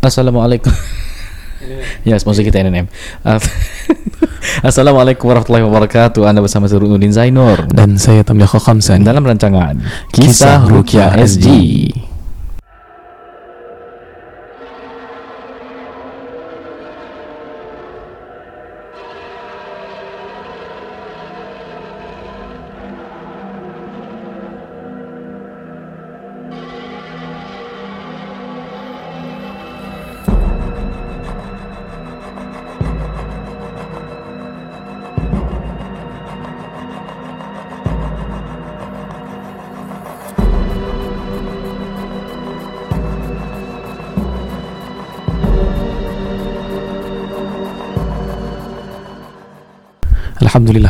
Assalamualaikum. ya, sponsor kita NNM. Uh, Assalamualaikum warahmatullahi wabarakatuh. Anda bersama saya Nurdin Zainur Dan saya Tamliha Khamsan dalam rancangan Kisah Rukia SG.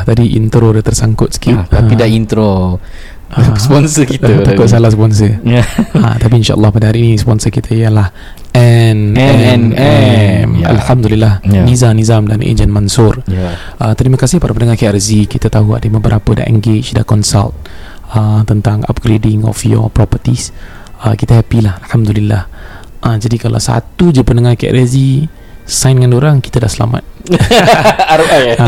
Alhamdulillah tadi intro dia tersangkut sikit. Ah, tapi Ah, dah intro. Ah, sponsor kita. dah Takut salah sponsor. ha, Tapi insyaAllah pada hari ini sponsor kita ialah N NNM. Ya. Alhamdulillah. Ya. Niza Nizam dan Ejen Mansur. Ya. uh, Terima kasih para pendengar KRZ Kita tahu ada beberapa dah engage Dah consult uh, Tentang upgrading of your properties. Uh, Kita happy lah. Alhamdulillah. Uh, Jadi kalau satu je pendengar KRZ Sign dengan orang Kita dah selamat ROI.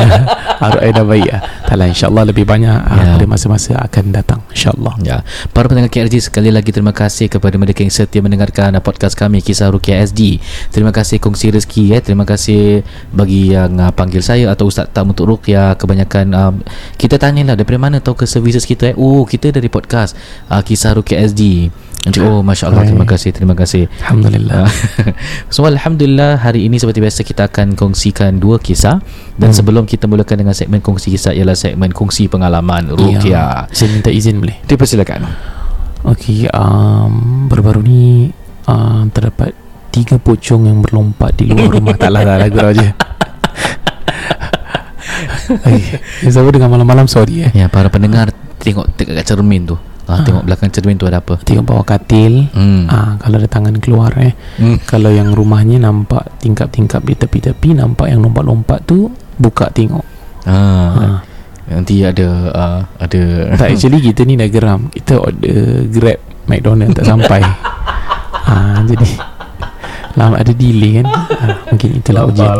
ROI dah baik lah Taklah insyaAllah lebih banyak Ya. uh, Pada masa-masa akan datang InsyaAllah Ya, para pendengar KRG sekali lagi terima kasih kepada mereka yang setia mendengarkan podcast kami Kisah Rukia SD. Terima kasih kongsi rezeki ya. Terima kasih bagi yang uh, panggil saya atau Ustaz Tam untuk Rukia. Kebanyakan um, kita tanyalah daripada mana tahu ke services kita eh. Oh, kita dari podcast uh, Kisah Rukia SD. Nanti oh masya-Allah terima kasih terima kasih. Alhamdulillah So Alhamdulillah hari ini seperti biasa kita akan kongsikan dua kisah dan Hmm. sebelum kita mulakan dengan segmen kongsi kisah ialah segmen kongsi pengalaman Rukia. Ya, Saya minta izin boleh Dipersilakan. Okey um, Baru-baru ni uh, Terdapat Tiga pocong yang berlompat di luar rumah Taklah tak lagu je Okay. Siapa dengar malam-malam sorry eh Ya para pendengar tengok dekat cermin tu. Ah, Ah. tengok belakang cermin tu ada apa? Tengok bawah katil Hmm. ah, Kalau ada tangan keluar eh Hmm. Kalau yang rumahnya nampak tingkap-tingkap di tepi-tepi Nampak yang lompat-lompat tu Buka tengok Ah. ah. Nanti ada uh, ada Tak actually kita ni dah geram Kita order Grab McDonald tak sampai ah, Jadi Lama ada delay kan ah, Mungkin itulah ujian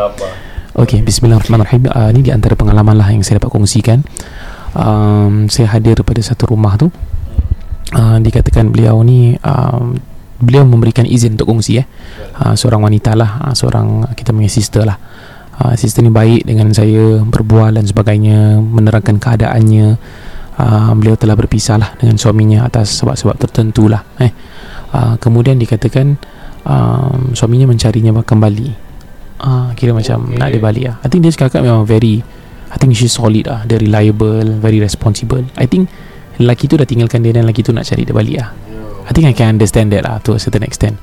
Okey, bismillahirrahmanirrahim. Uh, ini di antara pengalaman lah yang saya dapat kongsikan. Um, saya hadir pada satu rumah tu. Uh, dikatakan beliau ni um, beliau memberikan izin untuk kongsi eh. Uh, seorang wanita lah, uh, seorang kita punya sister lah. Uh, sister ni baik dengan saya, berbual dan sebagainya, menerangkan keadaannya. Uh, beliau telah berpisah lah dengan suaminya atas sebab-sebab tertentu lah. Eh. Uh, kemudian dikatakan um, suaminya mencarinya kembali. Ah, kira macam Okay. nak dia balik lah. I think dia cakap memang very I think she's solid lah. Dia reliable, very responsible. I think lelaki tu dah tinggalkan dia dan lelaki tu nak cari dia balik lah. I think I can understand that lah to a certain extent.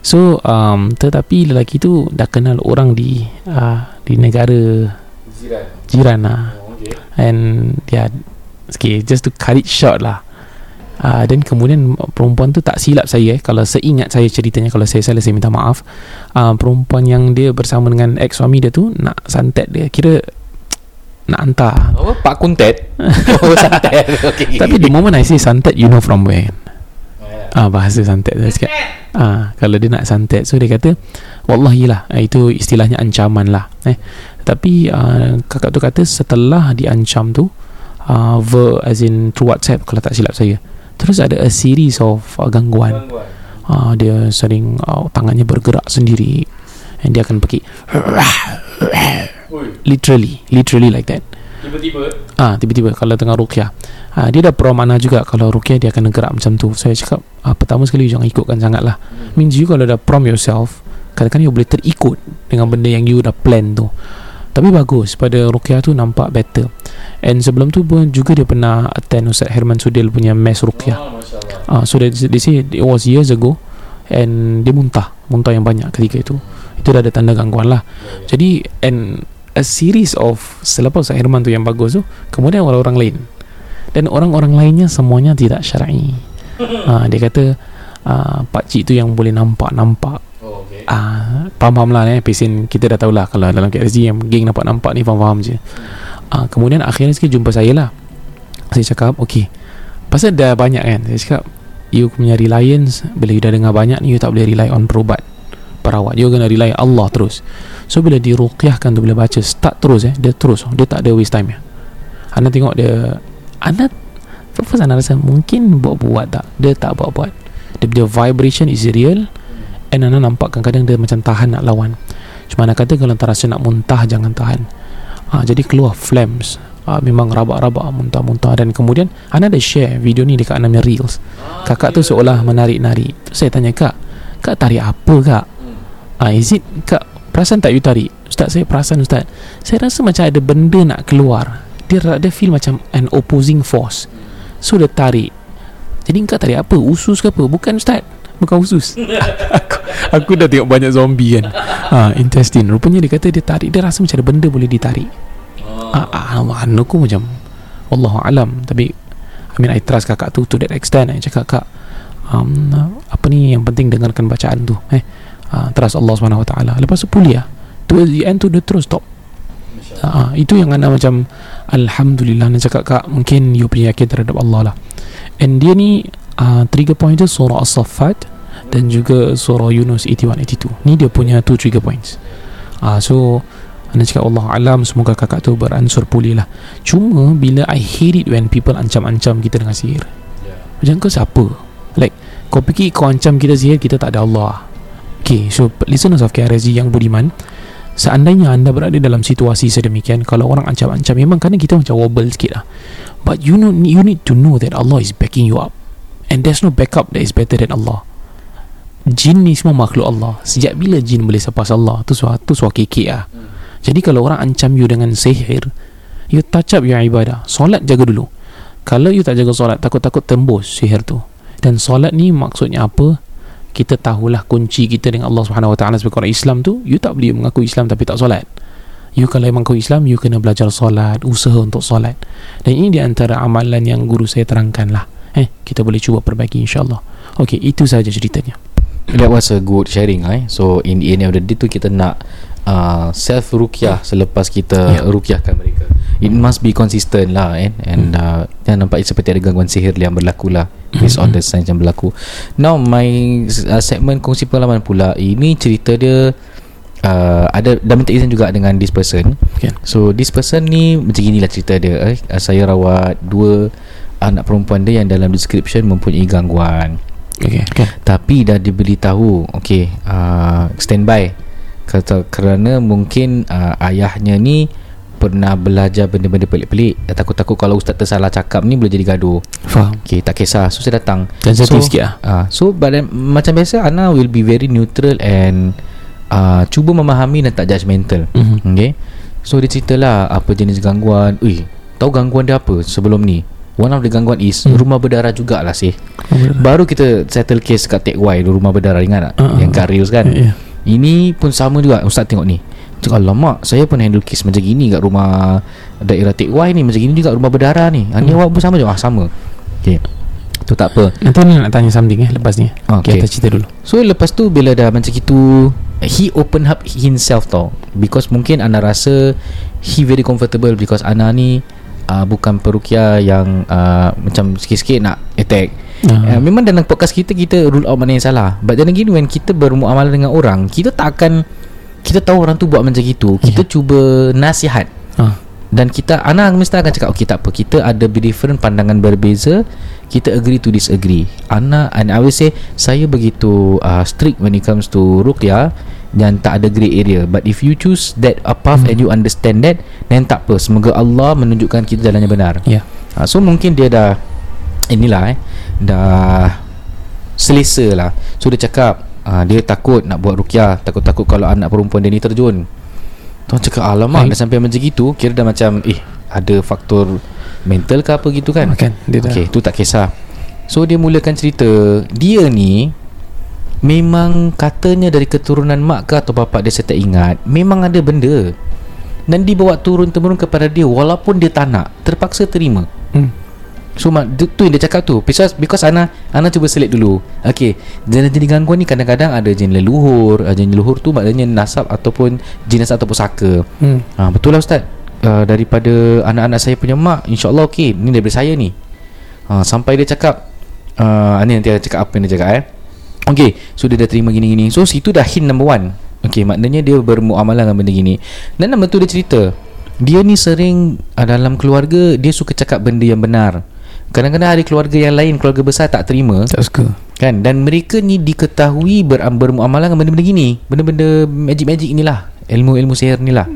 So, um, tetapi lelaki tu dah kenal orang di uh, di negara jiran lah. And yeah, okay, just to cut it short lah. Uh, dan kemudian perempuan tu tak silap saya eh kalau seingat saya ceritanya kalau saya salah saya minta maaf uh, perempuan yang dia bersama dengan ex suami dia tu nak santet dia kira nak hantar. Oh, Pak Kuntet. oh, santet. Okey. tapi the moment I say santet you know from where. Ah bahasa santet. Dia cakap ah kalau dia nak santet. So dia kata wallahi lah ah, itu istilahnya ancaman lah. Eh tapi uh, kakak tu kata setelah diancam tu uh, ver as in through WhatsApp kalau tak silap saya. Terus ada a series of uh, gangguan. Uh, dia sering uh, tangannya bergerak sendiri. And dia akan pergi literally literally like that Tiba-tiba Ah, tiba-tiba kalau tengah ruqyah. Ah, dia dah pro mana juga kalau ruqyah dia akan gerak macam tu. Saya cakap ah, pertama sekali jangan ikutkan sangat lah. Means you kalau dah prom yourself, kadang-kadang you boleh terikut dengan benda yang you dah plan tu. Tapi bagus pada ruqyah tu nampak better. And sebelum tu pun juga dia pernah attend Ustaz Herman Sudil punya mass ruqyah. Ah, so they, they say it was years ago and dia muntah, muntah yang banyak ketika itu. Itu dah ada tanda gangguan lah. Jadi and a series of selepas Ustaz Herman tu yang bagus tu kemudian orang-orang lain. Dan orang-orang lainnya semuanya tidak syar'i. Ha, dia kata uh, pakcik tu yang boleh nampak-nampak. Oh, okay. uh, faham-faham lah eh pesen kita dah tahulah kalau dalam KSG yang geng nampak-nampak ni faham-faham je. Uh, kemudian akhirnya sikit jumpa saya lah. Saya cakap okay pasal dah banyak kan? Saya cakap you punya reliance bila you dah dengar banyak ni you tak boleh rely on perubat perawat. Dia kena rely Allah terus. So bila diruqyahkan tu Bila baca Start terus eh. Dia terus. Dia tak ada waste time ya Ana tengok dia Ana First Ana rasa Mungkin buat-buat tak? Dia tak buat-buat. Dia punya vibration is real. And Ana nampak kadang-kadang Dia macam tahan nak lawan. Cuma Ana kata Kalau tak rasa nak muntah Jangan tahan. Ha, Jadi keluar flames. Ha, Memang rabak-rabak Muntah-muntah. Dan kemudian Ana ada share video ni Dekat Ana punya reels. Kakak tu seolah menarik-narik. Tu saya tanya kak Kak tarik apa kak Ah, is it Kak Perasan tak you tarik? Ustaz saya perasan Ustaz. Saya rasa macam ada benda nak keluar. Dia dia feel macam An opposing force. So dia tarik. Jadi kak tarik apa? Usus ke apa? Bukan Ustaz. Bukan usus. Aku, aku dah tengok banyak zombie kan? Ha, Intestine. Rupanya dia kata dia tarik. Dia rasa macam ada benda boleh ditarik. Ah, ah, Mana aku macam Allah alam. Tapi I mean I trust kakak tu To that extent. I cakap kak um, Apa ni yang penting Dengarkan bacaan tu Eh uh, trust Allah Subhanahu Wa Taala. Lepas tu pulih lah. Tu the end tu dia terus stop. Uh, itu yang anda macam Alhamdulillah Nak cakap kak Mungkin you punya yakin terhadap Allah lah. And dia ni uh, Trigger point dia Surah As-Saffat Dan juga Surah Yunus 81-82 Ni dia punya two trigger points. Uh, So Anda cakap Allah Alam Semoga kakak tu beransur pulih lah. Cuma Bila I hate it When people ancam-ancam kita dengan sihir Macam kau siapa? Like Kau fikir kau ancam kita sihir Kita tak ada Allah Okay so Listeners of KRSG yang budiman Seandainya anda berada dalam situasi sedemikian Kalau orang ancam-ancam Memang kadang kita macam wobble sikit lah. But you know you need to know that Allah is backing you up. And there's no backup that is better than Allah. Jin ni semua makhluk Allah. Sejak bila jin boleh sepas Allah? Tu suatu suatu kekek lah. Jadi kalau orang ancam you dengan sihir You touch up your ibadah. Solat jaga dulu. Kalau you tak jaga solat Takut-takut tembus sihir tu. Dan solat ni maksudnya apa kita tahulah kunci kita dengan Allah Subhanahu Wa Taala sebagai orang Islam tu you tak boleh mengaku Islam tapi tak solat. You kalau memang kau Islam you kena belajar solat usaha untuk solat. Dan ini di antara amalan yang guru saya terangkan lah eh kita boleh cuba perbaiki insyaallah. Okey itu saja ceritanya. That was a good sharing eh. So in the end of the day tu kita nak uh, self rukyah selepas kita Yeah. rukyahkan mereka. It must be consistent lah eh. And uh, jangan nampak seperti ada gangguan sihir yang berlaku lah based on the signs yang berlaku. Now my uh, segment kongsi pengalaman pula ini cerita dia uh, ada dah minta izin juga dengan this person. Okay. So this person ni macam inilah cerita dia eh. Uh, saya rawat dua anak perempuan dia yang dalam description mempunyai gangguan. okey okay. Tapi dah diberitahu Okay uh, Standby Kata, Kerana mungkin uh, Ayahnya ni Pernah belajar benda-benda pelik-pelik. Takut-takut kalau ustaz tersalah cakap ni Boleh jadi gaduh. Faham. Okay tak kisah. So saya datang. Sensitif so, sikit lah. uh, So but, then, macam biasa Ana will be very neutral And uh, Cuba memahami dan tak judgemental. Mm-hmm. Okay So dia ceritalah Apa jenis gangguan. Ui Tahu gangguan dia apa sebelum ni? One of the gangguan is Hmm. Rumah berdarah jugalah sih. Baru kita settle case kat Tech Y rumah berdarah ingat tak? Ah, Yang kat Reels kan? Ya. Ini pun sama juga Ustaz tengok ni. Cakap alamak Saya pernah handle case macam gini Kat rumah Daerah Tech Y ni Macam gini juga rumah berdarah ni. Ah, Ni Hmm. awak pun sama juga ah, Sama. Okay Tu tak apa. Nanti ni nak tanya something eh Lepas ni. Okay. Kita cerita dulu. So lepas tu Bila dah macam gitu He open up himself tau. Because mungkin Ana rasa He very comfortable Because Ana ni uh, Bukan perukia yang uh, Macam sikit-sikit nak attack Ah. uh, Memang dalam podcast kita Kita rule out mana yang salah. But then again When kita bermuamalah dengan orang Kita tak akan Kita tahu orang tu buat macam gitu. Kita cuba nasihat. Ah. dan kita Ana mesti akan cakap Okay tak apa. Kita ada different pandangan berbeza. Kita agree to disagree. Ana And I will say Saya begitu uh, Strict when it comes to Ruqyah Dan tak ada grey area. But if you choose That a path Hmm. And you understand that Then tak apa. Semoga Allah menunjukkan kita jalan yang benar. Ya. Uh, So mungkin dia dah Inilah eh Dah Selesa lah. So dia cakap uh, Dia takut nak buat rukyah Takut-takut kalau anak perempuan dia ni terjun. Tuan cakap alamak Baik. Dah sampai macam gitu Kira dah macam Eh ada faktor Mental ke apa gitu kan? Kan Dia dah. Okay tu tak kisah. So dia mulakan cerita Dia ni Memang katanya dari keturunan mak ke atau bapak dia saya tak ingat Memang ada benda. Dan dibawa turun-temurun kepada dia Walaupun dia tak nak Terpaksa terima. Hmm. So mak, tu, tu yang dia cakap tu. Because, because Ana Ana cuba select dulu. Okay Jenis-jenis gangguan ni kadang-kadang ada jin leluhur. Uh, Jin leluhur tu maknanya nasab ataupun nasab ataupun saka. Hmm. ha, Betul lah Ustaz. Uh, Daripada anak-anak saya punya mak InsyaAllah okey. Ni daripada saya ni. Ha, Sampai dia cakap uh, Ni nanti dia cakap apa yang dia cakap eh. Okay So dia dah terima gini-gini. So situ dah hint number one. Okay maknanya dia bermuamalah dengan benda gini. Dan number tu dia cerita. Dia ni sering uh, Dalam keluarga Dia suka cakap benda yang benar Kadang-kadang ada keluarga yang lain Keluarga besar tak terima. Tak suka. Kan? Dan mereka ni diketahui ber, Bermuamalah dengan benda-benda gini. Benda-benda magic-magic inilah. Ilmu-ilmu sihir ni lah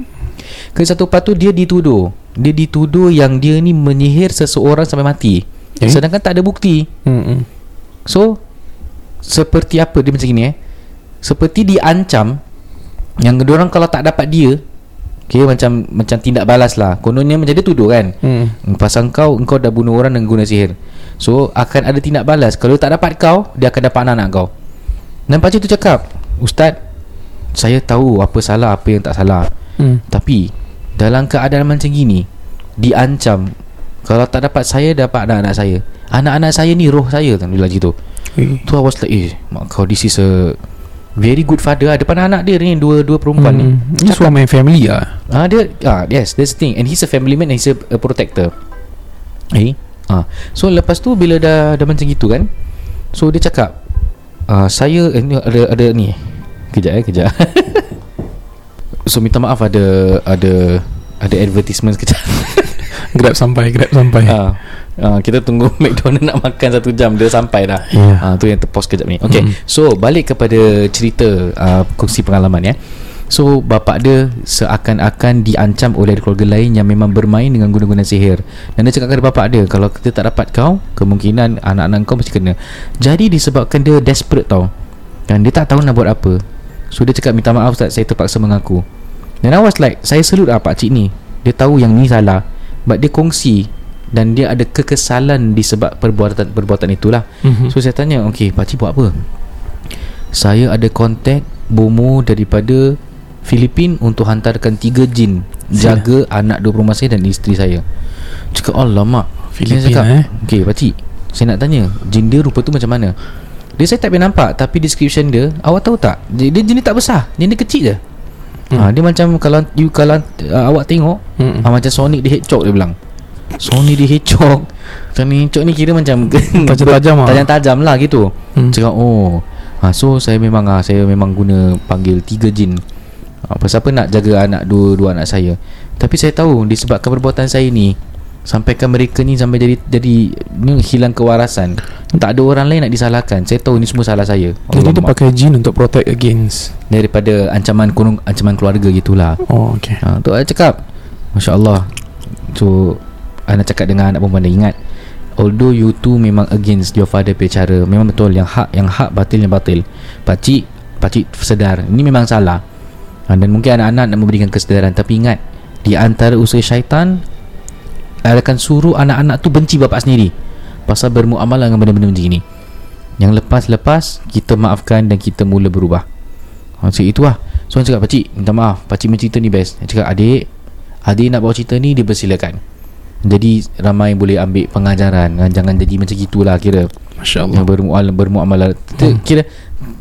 Ke satu part tu Dia dituduh. Dia dituduh yang dia ni Menyihir seseorang sampai mati. Eh? Sedangkan tak ada bukti. Hmm. So Seperti apa dia macam gini eh? Seperti diancam Yang orang kalau tak dapat dia Okay macam Macam tindak balas lah. Kononnya macam dia tuduh kan. Hmm. Pasal kau Engkau dah bunuh orang dengan guna sihir. So akan ada tindak balas. Kalau tak dapat kau Dia akan dapat anak-anak kau. Dan pakcik tu cakap Ustaz Saya tahu apa salah Apa yang tak salah. Hmm. Tapi Dalam keadaan macam gini Diancam. Kalau tak dapat saya Dapat anak-anak saya. Anak-anak saya ni roh saya Dia bilang gitu. Tu I was like Eh mak kau this is a Very good father ah. Depan anak dia ni Dua dua perempuan ni Hmm. Ni suami family lah Ah dia ah yes that's the thing and he's a family man and he's a, a protector. Eh? Ah. So lepas tu bila dah dah macam gitu kan. So dia cakap ah saya eh, ni ada ada ni. Kejap eh kejap. so minta maaf ada ada ada advertisement sekejap. Grab sampai Grab sampai ah. Ah, kita tunggu McDonald nak makan satu jam dia sampai dah. Ya. Ah tu yang terpause kejap ni. Okay. Hmm. So balik kepada cerita uh, kongsi pengalaman ya. So bapak dia seakan-akan diancam oleh keluarga lain yang memang bermain dengan guna-guna sihir. Dan dia cakap kepada bapak dia kalau kita tak dapat kau, kemungkinan anak-anak kau mesti kena. Jadi disebabkan dia desperate tau. Dan dia tak tahu nak buat apa. So dia cakap minta maaf Ustaz saya terpaksa mengaku. Dan I was like saya salute lah pak cik ni. Dia tahu yang ni salah. But dia kongsi dan dia ada kekesalan disebab perbuatan perbuatan itulah. Mhm. So saya tanya Okay pakcik buat apa Saya ada kontak Bomo daripada Filipin Untuk hantarkan tiga jin Sila. Jaga anak dua rumah saya Dan isteri saya Cakap alamak Filipin, Saya cakap eh? Okay pakcik Saya nak tanya Jin dia rupa tu macam mana Dia saya tak boleh nampak Tapi description dia Awak tahu tak Dia, dia jin dia tak besar Jin dia kecil je Hmm. ha, Dia macam Kalau you kalau uh, awak tengok Hmm. ha, Macam Sonic the Hedgehog dia bilang The Hedgehog Sonic the Hedgehog ni kira macam Tajam-tajam lah. Tajam-tajam lah gitu. Hmm. Cakap oh ha, So saya memang ah Saya memang guna Panggil tiga jin. Ha, Pasal apa nak jaga anak Dua dua anak saya? Tapi saya tahu Disebabkan perbuatan saya ni Sampaikan mereka ni Sampai jadi Jadi ni Hilang kewarasan. Tak ada orang lain nak disalahkan. Saya tahu ni semua salah saya. Jadi dia pakai jin untuk protect against Daripada ancaman kurung, Ancaman keluarga gitulah. Oh okay ha, Tu saya cakap. Masya Allah. So Ana cakap dengan anak perempuan dia Ingat Although you two memang against your father punya cara Memang betul Yang hak Yang hak batil yang batil. Pakcik Pakcik sedar Ini memang salah. Ha, Dan mungkin anak-anak nak memberikan kesedaran Tapi ingat Di antara usaha syaitan Akan suruh anak-anak tu benci bapak sendiri Pasal bermuamalah dengan benda-benda macam ini Yang lepas-lepas Kita maafkan dan kita mula berubah. Ha, So itu lah So orang cakap pakcik Minta maaf. Pakcik punya cerita ni best. Dia cakap adik Adik nak bawa cerita ni Dia persilakan Jadi ramai boleh ambil pengajaran. Ah, Jangan jadi macam gitulah kira. Masya Yang Allah bermuamalah, Hmm. Kira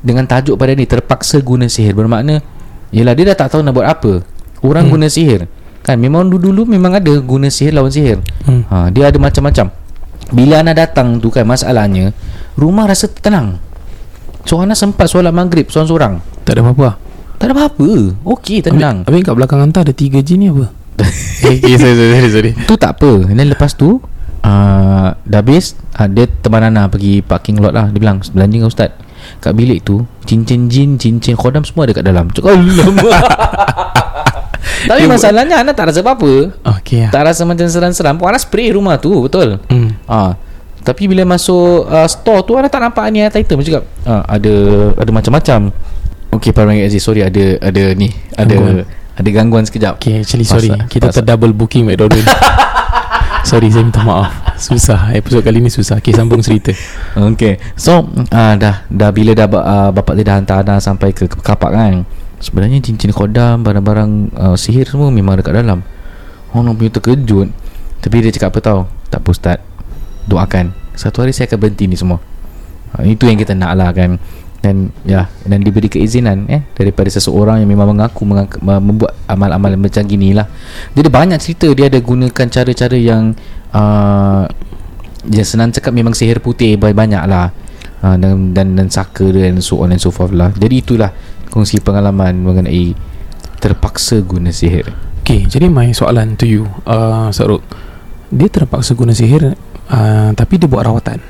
Dengan tajuk pada ni Terpaksa guna sihir. Bermakna Yelah dia dah tak tahu nak buat apa. Orang Hmm. guna sihir. Kan memang dulu-dulu Memang ada guna sihir lawan sihir. Hmm. ha, Dia ada macam-macam. Bila anak datang tu kan Masalahnya Rumah rasa tenang. So anak sempat solat maghrib Seorang-seorang. Tak ada apa-apa. Tak ada apa-apa. Okey tenang. Habis kat belakang hantar ada tiga jin ni apa Eh okay, sorry, sorry, sorry. Tu tak apa. And then lepas tu uh, Dah habis uh, Dia teman Ana pergi parking lot lah. Dia bilang Belanja dengan ustaz. Kat bilik tu Cincin jin Cincin khodam Semua ada kat dalam. Cakap alamak. Tapi masalahnya Ana tak rasa apa-apa. Okay lah Tak rasa macam seram-seram. Ana spray rumah tu Betul? Hmm. Ah, Tapi bila masuk uh, store tu Ana tak nampak ni ayat item. Dia cakap ah, Ada Ada macam-macam. Okay Pak Rangit Aziz Sorry ada Ada ni Ada Gangguan. Ada gangguan sekejap. Okay actually sorry. Pasal- Kita pasal- terdouble booking McDonald Sorry saya minta maaf. Susah. Episod kali ni susah. Okay sambung cerita. Okay. So uh, dah dah bila dah uh, bapak dia dah hantar Ana sampai ke, ke kapak kan? Sebenarnya cincin kodam Barang-barang uh, sihir semua Memang dekat dalam. Orang punya terkejut. Tapi dia cakap apa tau? Tak apa ustaz. Doakan. Satu hari saya akan berhenti ni semua. Uh, Itu yang kita nak lah kan dan ya dan diberi keizinan eh daripada seseorang yang memang mengaku, mengaku membuat amal-amal macam gini lah jadi banyak cerita dia ada gunakan cara-cara yang uh, yang senang cakap memang sihir putih banyak lah uh, dan, dan dan saka dia and so on and so forth lah. Jadi itulah kongsi pengalaman mengenai terpaksa guna sihir. Okay jadi my soalan to you uh, Saruk Dia terpaksa guna sihir uh, Tapi dia buat rawatan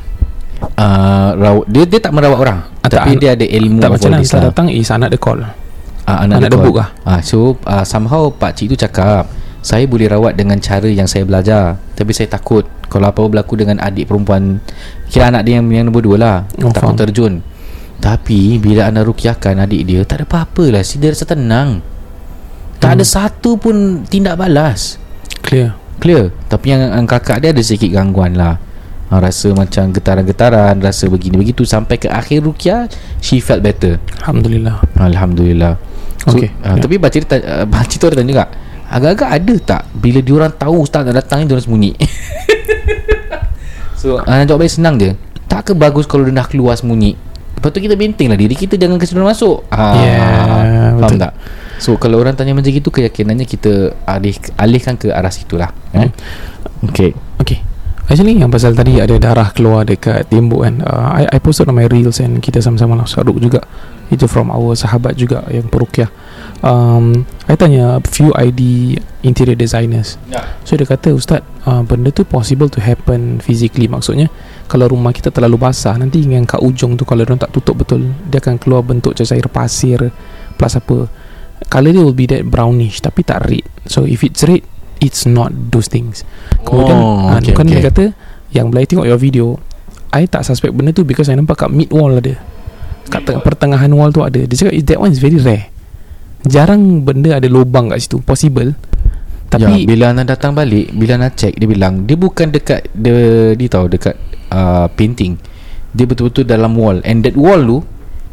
uh, raw- dia dia tak merawat orang. Ah, tak, tapi an- dia ada ilmu Tak macam lah. datang Is anak dia call. Ah, anak, Anak dia call. kah? Ah, so uh, somehow pak cik tu cakap saya boleh rawat dengan cara yang saya belajar tapi saya takut kalau apa berlaku dengan adik perempuan. Kira anak dia yang yang nombor dua lah. Oh, takut faham. terjun. Tapi bila anda rukiahkan adik dia tak ada apa-apa lah. Si dia rasa tenang. Tak Hmm. ada satu pun tindak balas. Clear. Clear. Tapi yang, yang kakak dia ada sedikit gangguan lah ha, rasa macam getaran-getaran rasa begini begitu. Sampai ke akhir rukiah she felt better. Alhamdulillah. Alhamdulillah. So, Okey, uh, ya. Tapi baca cerita uh, Baca cerita orang tanya juga Agak-agak ada tak Bila diorang tahu Ustaz nak datang ni Diorang sembunyi? So uh, Jawab balik senang je. Tak ke bagus Kalau dia dah keluar sembunyi? Lepas tu kita benteng lah diri kita Jangan diorang masuk. Ah, Yeah, Faham betul. tak? So kalau orang tanya macam gitu Keyakinannya kita alih, Alihkan ke arah situlah eh? Okay Okay Actually yang pasal tadi ada darah keluar dekat tembok kan uh, I, I posted on my reels and kita sama-sama lah Saruk juga. Itu from our sahabat juga yang perukiah. Um, I tanya few ID interior designers. Ya. So dia kata Ustaz uh, benda tu possible to happen physically? Maksudnya kalau rumah kita terlalu basah Nanti yang kat ujung tu kalau dia tak tutup betul Dia akan keluar bentuk macam pasir Plus apa. Colour dia will be that brownish Tapi tak red. So if it's red It's not those things. Kemudian Oh, oh, okay, okay, okay. dia kata Yang bila I tengok your video I tak suspect benda tu Because I nampak kat mid wall ada. Kat tengah, pertengahan wall tu ada. Dia cakap that one is very rare. Jarang benda ada lubang kat situ. Possible. Tapi ya, bila anda datang balik, bila anda check dia bilang dia bukan dekat dia dia tahu dekat uh, painting. Dia betul-betul dalam wall. And that wall tu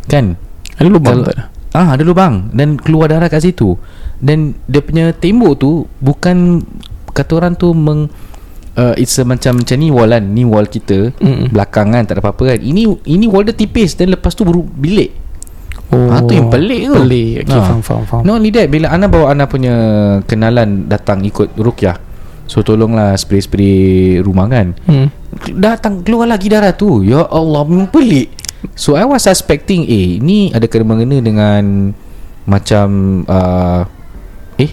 kan? Ada lubang Kalau- tak? ada ah ada lubang dan keluar darah kat situ. Dan dia punya tembok tu bukan kata orang tu meng uh, it's a macam macam ni wall kan, ni wall kita Mm-mm. belakang kan tak ada apa-apa kan. Ini ini wall dia tipis dan lepas tu baru bilik. Oh, Ah, tu yang pelik tu. Pelik okay, Ah. Faham faham faham Not only that Bila Ana bawa Ana punya Kenalan Datang ikut Rukyah So tolonglah Spray-spray rumah kan hmm. Datang Keluar lagi darah tu Ya Allah Memang pelik So I was suspecting Eh ni ada kena mengena dengan Macam uh, Eh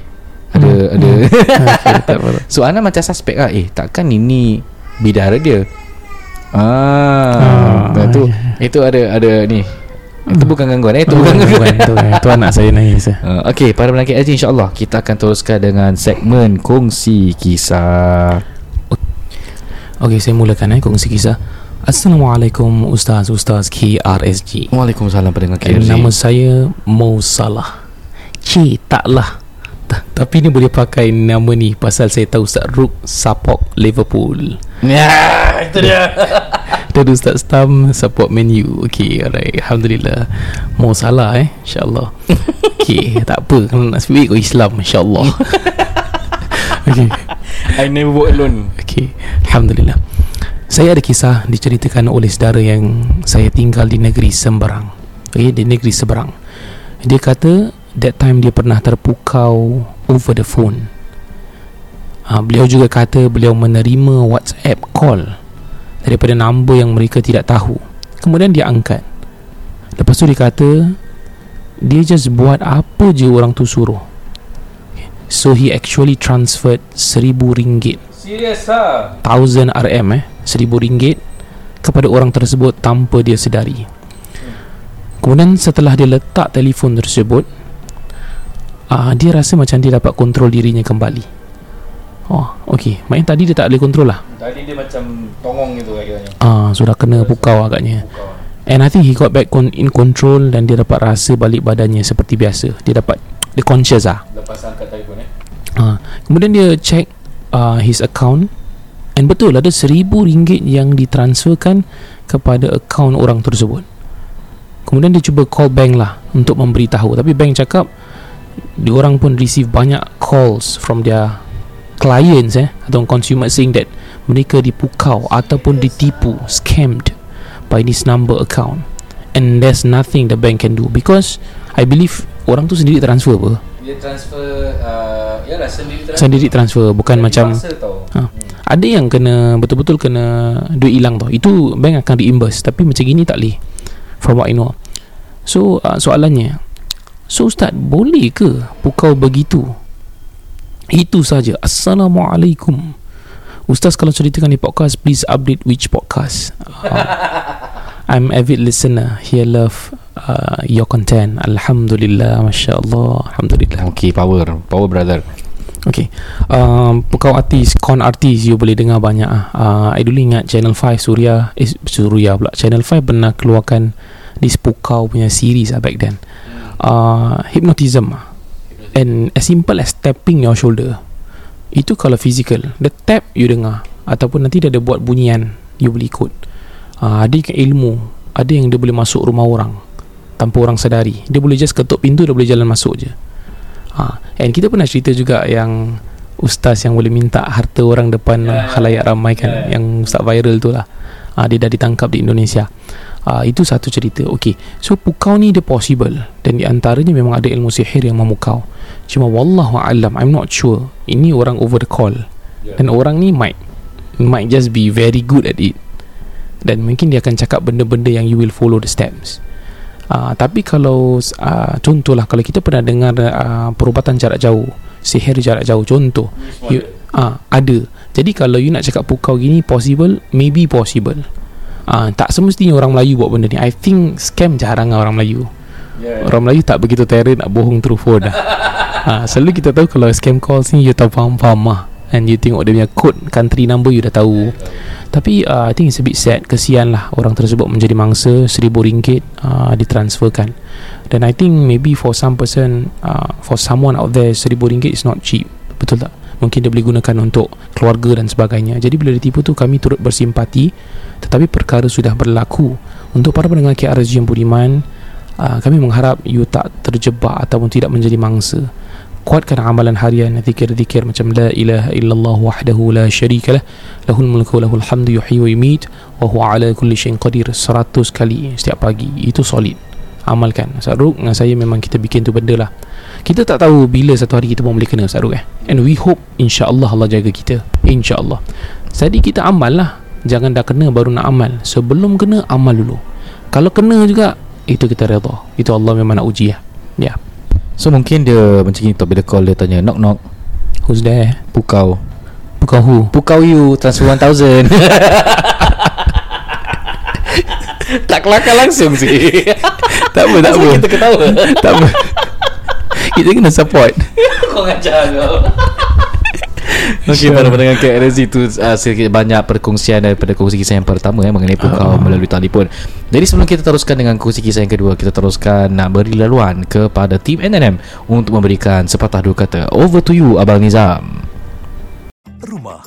Ada Hmm, Ada. okay, tak apa So Ana macam suspect lah Eh takkan ini Bidara dia? Ah, Ah, Itu Itu ada Ada ni. Itu bukan gangguan eh Itu bukan gangguan bukan, tu, tu anak saya nangis Uh, okay, para penangkit Haji insyaAllah kita akan teruskan dengan segmen kongsi kisah. Okay saya mulakan eh Kongsi kisah Assalamualaikum Ustaz-Ustaz KRSG Waalaikumsalam pendengar KRZ. Nama saya Mo Salah. Cik taklah Ta- Tapi ni boleh pakai nama ni Pasal saya tahu Ustaz Ruk Support Liverpool. Ya, itu dia. Dan Ustaz Stam Support Man U Okay alright. Alhamdulillah. Mo Salah eh InsyaAllah. Okay tak apa. Kalau nak speak kau Islam InsyaAllah. Okay I never walk alone. Okay Alhamdulillah Saya ada kisah Diceritakan oleh saudara yang Saya tinggal di negeri Semberang Okay Di negeri Seberang. Dia kata That time dia pernah terpukau Over the phone. Ha, Beliau juga kata Beliau menerima WhatsApp call Daripada number yang mereka tidak tahu. Kemudian dia angkat. Lepas tu dia kata Dia just buat apa je orang tu suruh. Okay. So he actually transferred Seribu ringgit. Serius ah. 1000 RM eh 1000 ringgit kepada orang tersebut tanpa dia sedari. Kemudian setelah dia letak telefon tersebut uh, dia rasa macam dia dapat kontrol dirinya kembali. Oh, okey. Maknanya tadi dia tak boleh kontrol lah. Tadi dia macam tongong gitu kayaknya. Ah, sudah kena pukau agaknya. And I think he got back con- in control dan dia dapat rasa balik badannya seperti biasa. Dia dapat dia conscious ah. Lepas angkat telefon eh. Ha, kemudian dia check uh, his account and betul ada seribu ringgit yang ditransferkan kepada akaun orang tersebut. Kemudian dia cuba call bank lah untuk memberitahu tapi bank cakap diorang pun receive banyak calls from their clients eh atau consumer saying that mereka dipukau ataupun ditipu scammed by this number account and there's nothing the bank can do because I believe orang tu sendiri transfer apa Dia transfer uh, Yalah sendiri transfer sendiri transfer bukan macam tau. Ha. Ada yang kena betul-betul kena duit hilang tau. Itu bank akan reimburse tapi macam gini tak boleh from what I know. So uh, soalannya so ustaz boleh ke pukau begitu? Itu saja. Assalamualaikum. Ustaz kalau ceritakan di podcast please update which podcast. Uh, I'm avid listener. Here love uh, your content. Alhamdulillah masya-Allah alhamdulillah. Okay power. Power brother Okay um, Pukau artis Con artis You boleh dengar banyak uh, I dulu ingat Channel 5 Suria Eh Suria pula. Channel 5 pernah keluarkan This Pukau punya series lah back then. Uh, Hypnotism. And as simple as tapping your shoulder. Itu kalau physical. The tap you dengar. Ataupun nanti dia ada buat bunyian You boleh ikut. Uh, Ada yang ilmu. Ada yang dia boleh masuk rumah orang Tanpa orang sedari Dia boleh just ketuk pintu Dia boleh jalan masuk je ha. And kita pernah cerita juga yang Ustaz yang boleh minta harta orang depan yeah, khalayak ramai kan yeah. Yang ustaz viral tu lah. Ha, Dia dah ditangkap di Indonesia. Ha, Itu satu cerita. Okay So pukau ni dia possible Dan di antaranya memang ada ilmu sihir yang memukau. Cuma Wallahu'alam I'm not sure. Ini orang over the call. Yeah. Dan orang ni might Might just be very good at it. Dan mungkin dia akan cakap benda-benda yang you will follow the steps Uh, tapi kalau uh, contohlah kalau kita pernah dengar uh, perubatan jarak jauh, sihir jarak jauh contoh, you, uh, ada. Jadi kalau you nak cakap pukau gini possible, maybe possible. Uh, tak semestinya orang Melayu buat benda ni. I think scam jarang lah orang Melayu. Yeah. Orang Melayu tak begitu terror nak bohong through phone dah. uh, selalu kita tahu kalau scam call ni you tahu faham-faham lah. And you tengok dia punya code country number you dah tahu. Tapi uh, I think it's a bit sad Kesian lah orang tersebut menjadi mangsa Seribu ringgit uh, ditransferkan. Dan I think maybe for some person uh, For someone out there Seribu ringgit is not cheap. Betul tak? Mungkin dia boleh gunakan untuk keluarga dan sebagainya. Jadi bila ditipu tu kami turut bersimpati. Tetapi perkara sudah berlaku. Untuk para pendengar KRSG yang budiman uh, Kami mengharap you tak terjebak Ataupun tidak menjadi mangsa kuatkan amalan harian zikir-zikir macam la ilaha illallah wahdahu la syarika lah. Lahul mulku lahul hamdu yuhyi wa yumiit wa huwa ala kulli syai'in qadir. 100 kali setiap pagi. Itu solid. Amalkan. Saruk dengan saya memang kita bikin tu benda lah. Kita tak tahu bila satu hari kita pun boleh kena Saruk eh. And we hope insyaAllah Allah jaga kita. insyaAllah. Jadi kita amal lah. Jangan dah kena baru nak amal. Sebelum kena amal dulu. Kalau kena juga itu kita redha itu Allah memang nak uji ya. Ya. yeah. So mungkin dia macam ni tau Bila call dia tanya Knock knock. Who's there? Pukau. Pukau who? Pukau you Transfer 1000 Tak kelakar langsung sih. Tak apa tak apa. Kita ketawa. Tak apa. Kita kena support. Kau ngajar kau Okey, pada pendengar KRZ itu uh, sedikit banyak perkongsian daripada kongsi kisah yang pertama eh, mengenai pukau uh. melalui telefon. Jadi sebelum kita teruskan dengan kongsi kisah yang kedua, kita teruskan nak beri laluan kepada tim NNM untuk memberikan sepatah dua kata. Over to you, Abang Nizam. Rumah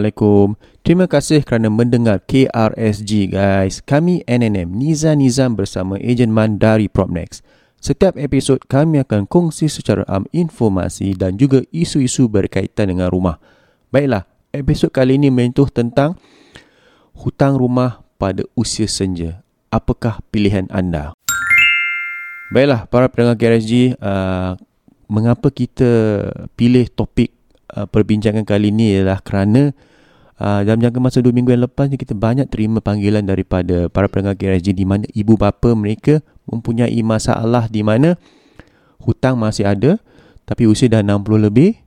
Terima kasih kerana mendengar KRSG guys. Kami NNM Niza Nizam bersama Ejen Man dari Propnex. Setiap episod kami akan kongsi secara am informasi dan juga isu-isu berkaitan dengan rumah. Baiklah, episod kali ini menyentuh tentang hutang rumah pada usia senja. Apakah pilihan anda? Baiklah, para pendengar KRSG, uh, mengapa kita pilih topik uh, perbincangan kali ini ialah kerana uh, dalam jangka masa 2 minggu yang lepas ni kita banyak terima panggilan daripada para pendengar KRSG di mana ibu bapa mereka mempunyai masalah di mana hutang masih ada tapi usia dah 60 lebih.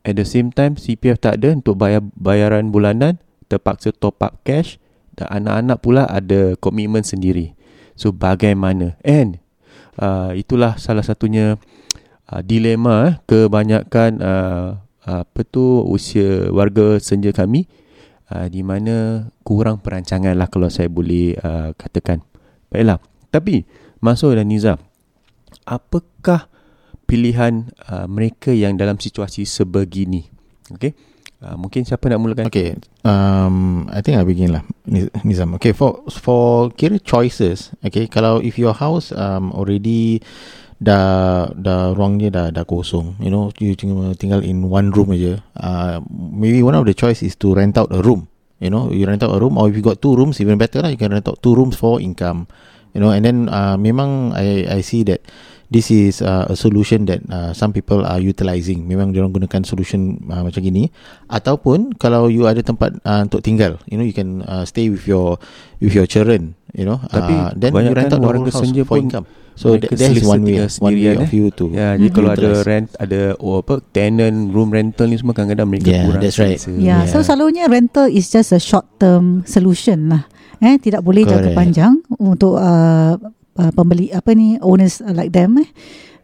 At the same time CPF tak ada untuk bayar bayaran bulanan terpaksa top up cash dan anak-anak pula ada komitmen sendiri. So bagaimana? And uh, itulah salah satunya uh, dilema eh, kebanyakan uh, apa tu usia warga senja kami uh, di mana kurang perancangan lah kalau saya boleh uh, katakan. Baiklah. Tapi Masuk dan Nizam, apakah pilihan uh, mereka yang dalam situasi sebegini? Okey. Uh, mungkin siapa nak mulakan? Okey. um, I think I begin lah Niz- Nizam Okay for For kira choices Okay Kalau if your house um, Already Dah Dah ruang dia dah, dah kosong. You know You cuma tinggal in one room aja uh, Maybe one of the choice Is to rent out a room. You know You rent out a room Or if you got two rooms Even better lah. You can rent out two rooms For income. You know And then uh, Memang I I see that This is uh, a solution that uh, some people are utilising. Memang diorang gunakan solution uh, macam gini. Ataupun kalau you ada tempat uh, untuk tinggal, you know, you can uh, stay with your with your children, you know. Tapi uh, then you rent out the whole house senja for pun income. So that, that is one way, one way of eh. you to. Ya, jadi kalau ada rent, ada oh, apa tenant, room rental ni semua kadang-kadang mereka Yeah, kurang that's right. selesa. Yeah, so selalunya rental is just a short term solution lah. Eh, tidak boleh jangka Correct. panjang untuk uh, uh, pembeli apa ni owners uh, like them eh.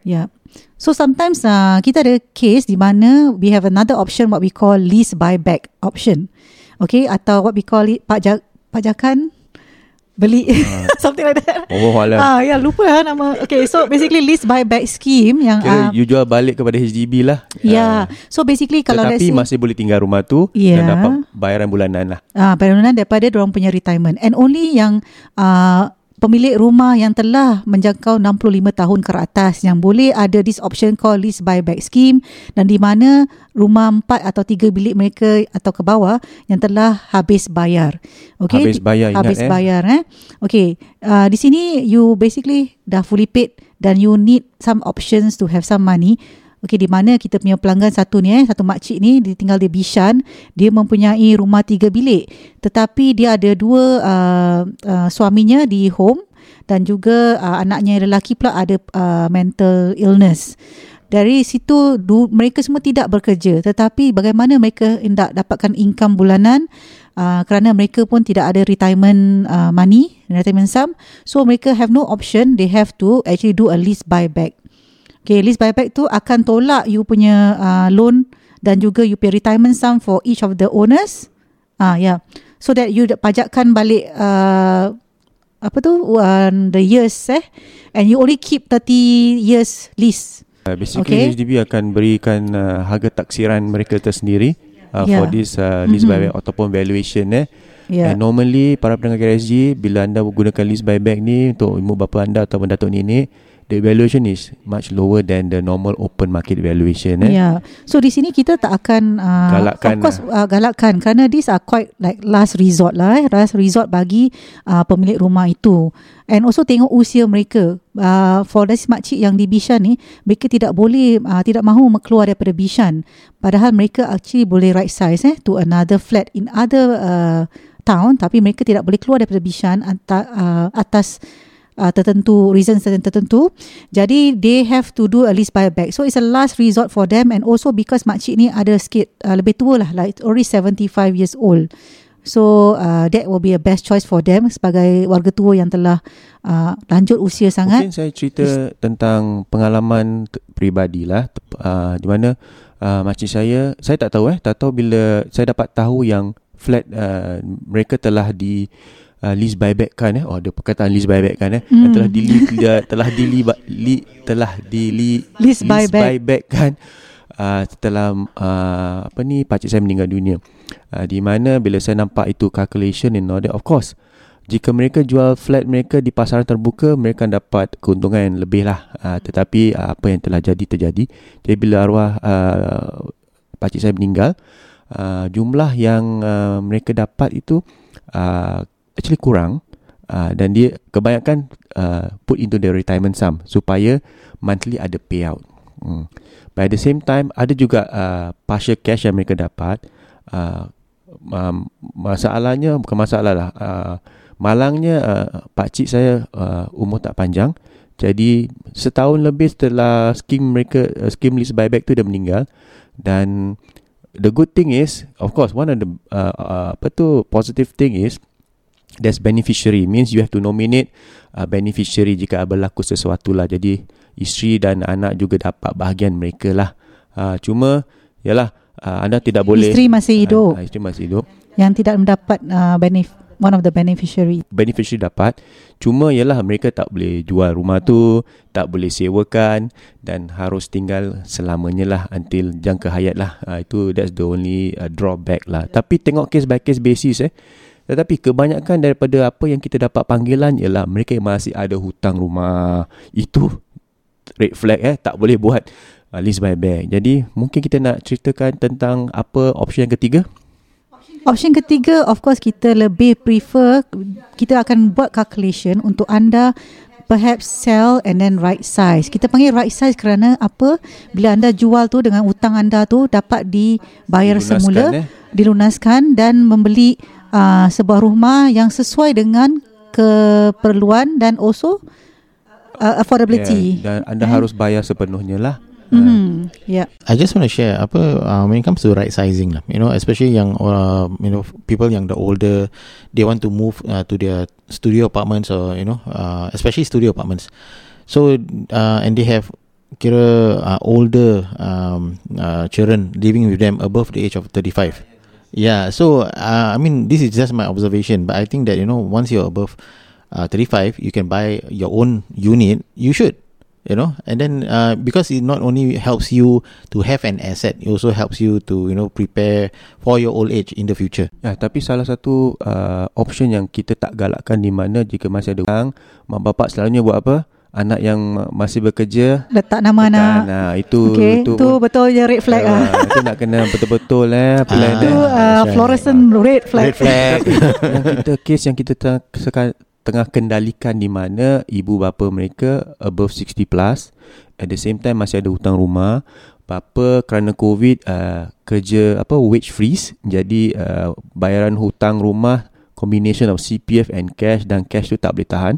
Yeah. So sometimes uh, kita ada case di mana we have another option what we call lease buyback option. Okay, atau what we call it pajak pajakan beli something like that. Oh, alah. Ah, ya lupa lah nama. Okay, so basically lease buyback scheme yang Kira uh, you jual balik kepada HDB lah. ya. So basically kalau Tetapi say masih boleh tinggal rumah tu Ya. dan dapat bayaran bulanan lah. Ah, bayaran daripada orang punya retirement and only yang uh, pemilik rumah yang telah menjangkau 65 tahun ke atas yang boleh ada this option called lease buyback scheme dan di mana rumah 4 atau 3 bilik mereka atau ke bawah yang telah habis bayar. Okay? Habis bayar, ingat, Habis eh. bayar eh. Okay, uh, di sini you basically dah fully paid dan you need some options to have some money. Okey, di mana kita punya pelanggan satu ni eh, satu makcik ni dia tinggal di Bishan, dia mempunyai rumah tiga bilik. Tetapi dia ada dua uh, uh, suaminya di home dan juga uh, anaknya lelaki pula ada uh, mental illness. Dari situ du, mereka semua tidak bekerja tetapi bagaimana mereka hendak dapatkan income bulanan uh, kerana mereka pun tidak ada retirement uh, money, retirement sum. So mereka have no option, they have to actually do a lease buyback. Okay, lease buyback tu akan tolak you punya uh, loan dan juga you pay retirement sum for each of the owners. Ah, yeah. So that you pajakkan balik uh, apa tu uh, the years eh and you only keep 30 years lease. Uh, basically Okay. HDB akan berikan uh, harga taksiran mereka tersendiri uh, Yeah. for this uh, lease Mhm. buyback ataupun valuation eh. Yeah. And normally para pendengar KSG bila anda menggunakan lease buyback ni untuk ibu bapa anda atau datuk nenek the valuation is much lower than the normal open market valuation eh. Yeah. So di sini kita tak akan uh, Galakkan of course uh, galakkan kerana these are quite like last resort lah eh last resort bagi uh, pemilik rumah itu. And also tengok usia mereka. Uh, for this makcik yang di Bishan ni mereka tidak boleh uh, tidak mahu keluar daripada Bishan. Padahal mereka actually boleh right size eh to another flat in other uh, town tapi mereka tidak boleh keluar daripada Bishan uh, atas uh, tertentu reasons tertentu jadi they have to do a lease buyback. So it's a last resort for them and also because makcik ni ada sikit uh, lebih tua lah like already 75 years old. So uh, that will be a best choice for them sebagai warga tua yang telah uh, lanjut usia sangat. Mungkin saya cerita tentang pengalaman t- peribadi lah Tep- uh, di mana uh, makcik saya saya tak tahu eh tak tahu bila saya dapat tahu yang flat uh, mereka telah di uh, lease buyback kan eh? Oh ada perkataan lease buyback kan eh? Yang telah di telah, telah di li, telah di li, Lease buyback. buyback kan? Uh, setelah uh, apa ni pakcik saya meninggal dunia. Uh, di mana bila saya nampak itu calculation all that of course jika mereka jual flat mereka di pasaran terbuka mereka dapat keuntungan yang lebih lah. Uh, tetapi uh, apa yang telah jadi terjadi. Jadi bila arwah uh, pakcik saya meninggal uh, jumlah yang uh, mereka dapat itu uh, actually kurang uh, dan dia kebanyakan uh, put into the retirement sum supaya monthly ada payout. Hmm. at the same time ada juga uh, partial cash yang mereka dapat. Uh, um, masalahnya bukan masalah lah uh, malangnya uh, pakcik saya uh, umur tak panjang. Jadi setahun lebih setelah skim mereka uh, skim lease buyback tu dia meninggal. Dan the good thing is of course one of the uh, uh, apa tu positive thing is there's beneficiary. Means you have to nominate uh, beneficiary jika berlaku sesuatu lah. Jadi isteri dan anak juga dapat bahagian mereka lah. Uh, cuma yalah uh, anda tidak boleh isteri masih hidup. uh, isteri masih hidup. Yang tidak mendapat uh, benefit one of the beneficiary. beneficiary dapat. Cuma ialah mereka tak boleh jual rumah tu tak boleh sewakan dan harus tinggal selamanya lah until jangka hayat lah. Uh, itu that's the only uh, drawback lah. Tapi tengok case by case basis eh tetapi kebanyakan daripada apa yang kita dapat panggilan ialah mereka yang masih ada hutang rumah itu red flag eh tak boleh buat uh, lease buy back jadi mungkin kita nak ceritakan tentang apa option yang ketiga Option ketiga, of course kita lebih prefer, kita akan buat calculation untuk anda perhaps sell and then right size. Kita panggil right size kerana apa? Bila anda jual tu dengan hutang anda tu dapat dibayar Dilunaskan, semula, eh. dilunaskan dan membeli uh, sebuah rumah yang sesuai dengan keperluan dan also uh, affordability. Yeah, dan anda harus bayar sepenuhnya lah Hmm, yeah. I just want to share apa uh, when it comes to right sizing lah. You know, especially yang uh, you know people yang the older they want to move uh, to their studio apartments or you know uh, especially studio apartments. So uh, and they have kira uh, older um, uh, children living with them above the age of 35. Yeah, so uh, I mean this is just my observation, but I think that you know once you're above uh, 35, you can buy your own unit. You should you know and then uh, because it not only helps you to have an asset it also helps you to you know prepare for your old age in the future Ya, tapi salah satu uh, option yang kita tak galakkan di mana jika masih ada hutang, mak bapak selalunya buat apa? Anak yang ma- masih bekerja Letak nama anak. letak, Nah, itu Okay, itu tu betul je red flag ah. Ah, itu nak kena betul-betul eh plan Ah. Tu eh. uh, right. fluorescent red flag. red flag yang kita case yang kita tengah, tengah kendalikan di mana ibu bapa mereka above 60 plus at the same time masih ada hutang rumah bapa kerana covid uh, kerja apa wage freeze jadi uh, bayaran hutang rumah combination of CPF and cash dan cash tu tak boleh tahan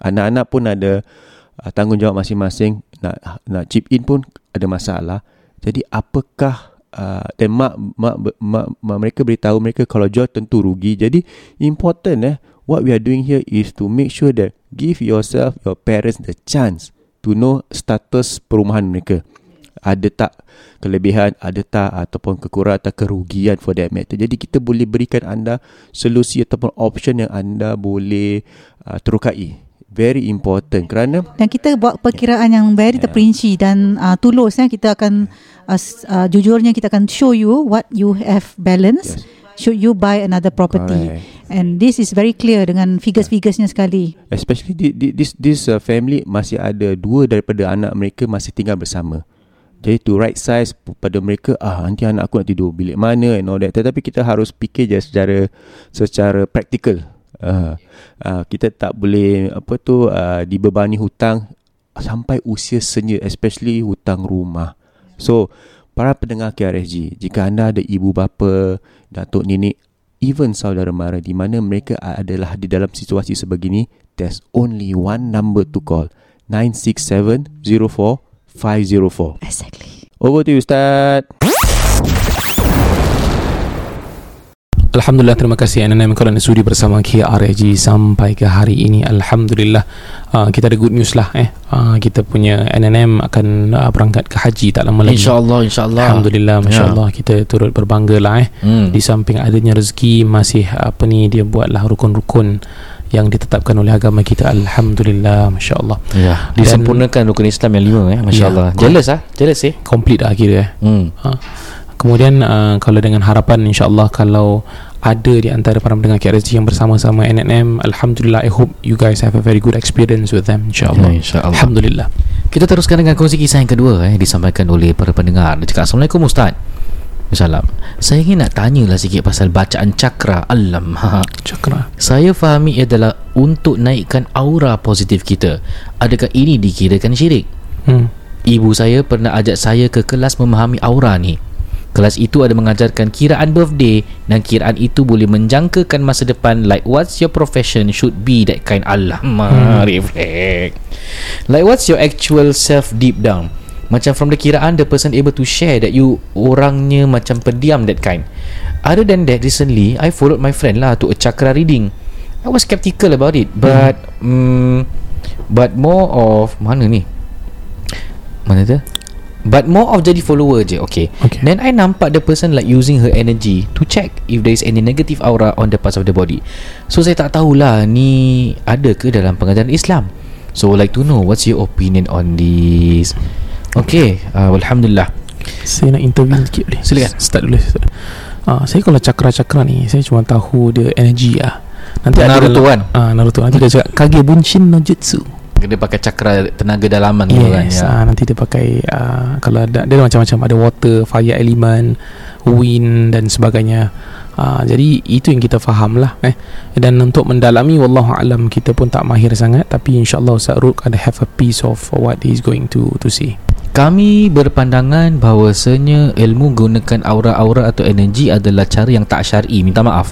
anak-anak pun ada uh, tanggungjawab masing-masing. Nak nak chip in pun ada masalah. Jadi apakah uh, mak, mak, mak, mak mereka beritahu mereka kalau jual tentu rugi. Jadi important eh what we are doing here is to make sure that give yourself your parents the chance to know status perumahan mereka. Ada tak kelebihan ada tak ataupun kekurangan atau kerugian for that matter. Jadi kita boleh berikan anda solusi ataupun option yang anda boleh uh, terukai very important kerana Dan kita buat perkiraan yang very Yeah. terperinci dan uh, tulus ya kita akan uh, uh, jujurnya kita akan show you what you have balance Yes. should you buy another property. Correct. And this is very clear dengan figures-figuresnya sekali. Especially di, di, this this uh, family masih ada dua daripada anak mereka masih tinggal bersama. Jadi to right size pada mereka ah nanti anak aku nak tidur bilik mana and all that. Tetapi kita harus fikir je secara secara praktikal. Uh, uh, kita tak boleh apa tu uh, dibebani hutang sampai usia senia especially hutang rumah. So para pendengar KRSG, jika anda ada ibu bapa, datuk nenek even saudara mara di mana mereka adalah di dalam situasi sebegini, there's only one number to call. 967-04-504. Exactly. Over to you, Ustaz. Alhamdulillah terima kasih NNM kerana sudi bersama KRAG sampai ke hari ini Alhamdulillah uh, kita ada good news lah eh uh, kita punya NNM akan uh, berangkat ke haji tak lama lagi InsyaAllah InsyaAllah Alhamdulillah Ya. Allah kita turut berbangga lah eh hmm. di samping adanya rezeki masih apa ni dia buatlah rukun-rukun yang ditetapkan oleh agama kita Alhamdulillah Masya Allah Ya, disempurnakan rukun Islam yang lima eh, Masya Ya. Jealous ah, jealous eh. complete akhirnya eh Hmm. Ha. Kemudian uh, kalau dengan harapan insyaAllah kalau ada di antara para pendengar KRSG yang bersama-sama NNM Alhamdulillah I hope you guys have a very good experience with them insyaAllah Ya, insyaAllah. Alhamdulillah Kita teruskan dengan kongsi kisah yang kedua eh disampaikan oleh para pendengar. Dia cakap Assalamualaikum Ustaz. Salam. Saya ingin nak tanyalah sikit pasal bacaan cakra alam. Ha. Cakra Saya fahami ia adalah untuk naikkan aura positif kita. Adakah ini dikirakan syirik? hmm. Ibu saya pernah ajak saya ke kelas memahami aura ni. Kelas itu ada mengajarkan kiraan birthday dan kiraan itu boleh menjangkakan masa depan like what's your profession should be that kind Allah hmm. reflect. Like what's your actual self deep down? Macam from the kiraan the person able to share that you orangnya macam pendiam that kind. Other than that recently I followed my friend lah to a chakra reading. I was skeptical about it but hmm. mm, but more of mana ni? Mana tu? But more of jadi follower je Okay. Okay. Then I nampak the person like using her energy To check if there is any negative aura On the parts of the body. So saya tak tahulah Ni ada ke dalam pengajaran Islam. So like to know What's your opinion on this? Okay uh, Alhamdulillah. Saya nak interview sikit boleh? Silakan. Start dulu start. Uh, Saya kalau cakra-cakra ni Saya cuma tahu dia energi lah. Nanti Naruto dalam- kan? Ah, Naruto. Nanti dia cakap Kage Bunshin no Jutsu Dia pakai cakra tenaga dalaman tu kan Yes ya. ah, Nanti dia pakai uh, Kalau ada Dia macam-macam Ada water Fire element Wind Dan sebagainya uh, Jadi itu yang kita faham lah eh. Dan untuk mendalami Wallahualam Kita pun tak mahir sangat Tapi insyaAllah Ustaz Ruk Ada have a piece of What he's going to To say Kami berpandangan bahawasanya ilmu gunakan aura-aura atau energi adalah cara yang tak syar'i. Minta maaf.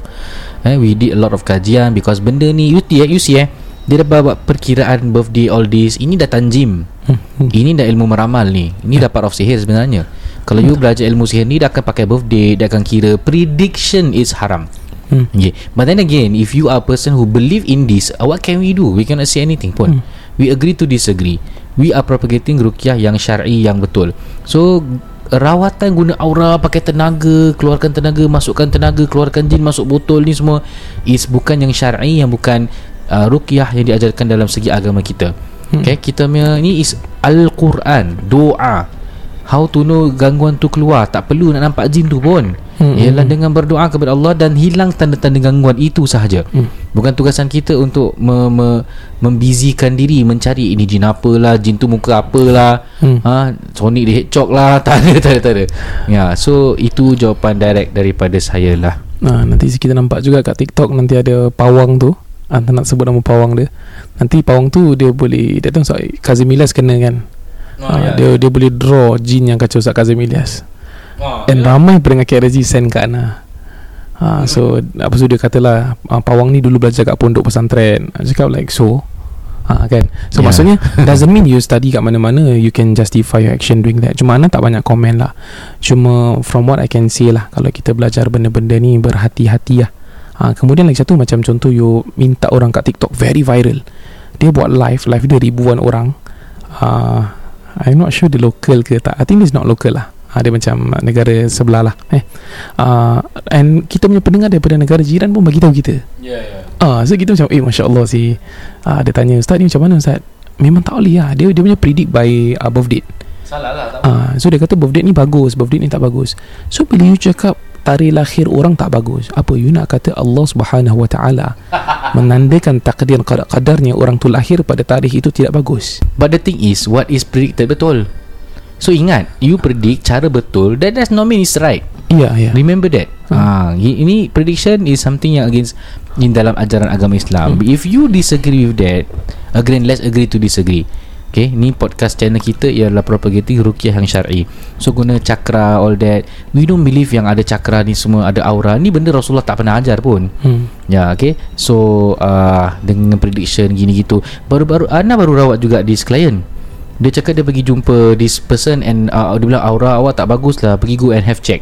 Eh, we did a lot of kajian because benda ni you, you, you see eh dia dah buat perkiraan birthday all this ini dah tanjim Hmm, ini dah ilmu meramal ni ini dah part of sihir sebenarnya kalau you belajar ilmu sihir ni dia akan pakai birthday dia akan kira prediction is haram Hmm. Okay. But then again, if you are a person who believe in this, uh, what can we do? We cannot say anything pun. We agree to disagree. We are propagating rukyah yang syar'i yang betul. So rawatan guna aura pakai tenaga, keluarkan tenaga, masukkan tenaga, keluarkan jin masuk botol ni semua is bukan yang syar'i yang bukan uh, rukyah yang diajarkan dalam segi agama kita. Okay, kita punya ni is al-Quran, doa. How to know gangguan tu keluar Tak perlu nak nampak jin tu pun Hmm, Ialah dengan berdoa kepada Allah Dan hilang tanda-tanda gangguan itu sahaja Hmm. Bukan tugasan kita untuk me, me, Membizikan diri Mencari ini jin apalah Jin tu muka apalah Hmm. ha, Sonic the Hedgehog lah Tak ada, tak ada, tak ada Ya, so itu jawapan direct daripada saya lah Nah, nanti kita nampak juga kat TikTok nanti ada pawang tu. Ah, tak nak sebut nama pawang dia. Nanti pawang tu dia boleh dia tahu Ustaz Kazimilas kena kan. Oh, Ah, ya, dia dia boleh draw jin yang kacau Ustaz Kazimilas. Oh, And ramai pendengar KRZ send kat Ana. Ha, so apa tu dia katalah uh, pawang ni dulu belajar kat pondok pesantren. Cakap like so. Ha, kan So Yeah. maksudnya Doesn't mean you study kat mana-mana You can justify your action doing that Cuma Ana tak banyak komen lah Cuma From what I can say lah Kalau kita belajar benda-benda ni Berhati-hati lah ha, Kemudian lagi satu Macam contoh you Minta orang kat TikTok Very viral. Dia buat live Live dia ribuan orang. Uh, I'm not sure dia local ke tak. I think this not local lah. Ha, Dia macam negara sebelah lah eh. uh, And kita punya pendengar Daripada negara jiran pun Bagi tahu kita. Ya, ya. Ah, so kita macam eh Masya Allah si ah, Dia tanya Ustaz ni macam mana Ustaz? Memang tak boleh lah. Dia, dia punya predict by uh, birth date. Salah lah tak ah, So dia kata birth date ni bagus Birth date ni tak bagus. So bila you cakap Tarikh lahir orang tak bagus. Apa you nak kata Allah subhanahu wa ta'ala Menandakan takdir kadar-kadarnya Orang tu lahir pada tarikh itu tidak bagus? But the thing is What is predicted betul? So ingat You predict cara betul That does not mean it's right. Iya ya. Remember that. Ha, Ini prediction is something yang against In dalam ajaran agama Islam. Hmm. If you disagree with that Again let's agree to disagree Okay Ni podcast channel kita Ialah propagating rukyah yang syar'i. So guna cakra all that. We don't believe yang ada cakra ni semua Ada aura. Ni benda Rasulullah tak pernah ajar pun. Hmm. Ya okay So uh, Dengan prediction gini gitu Baru-baru Ana baru rawat juga this client Dia cakap dia pergi jumpa This person And uh, dia bilang aura awak tak bagus lah Pergi go and have check.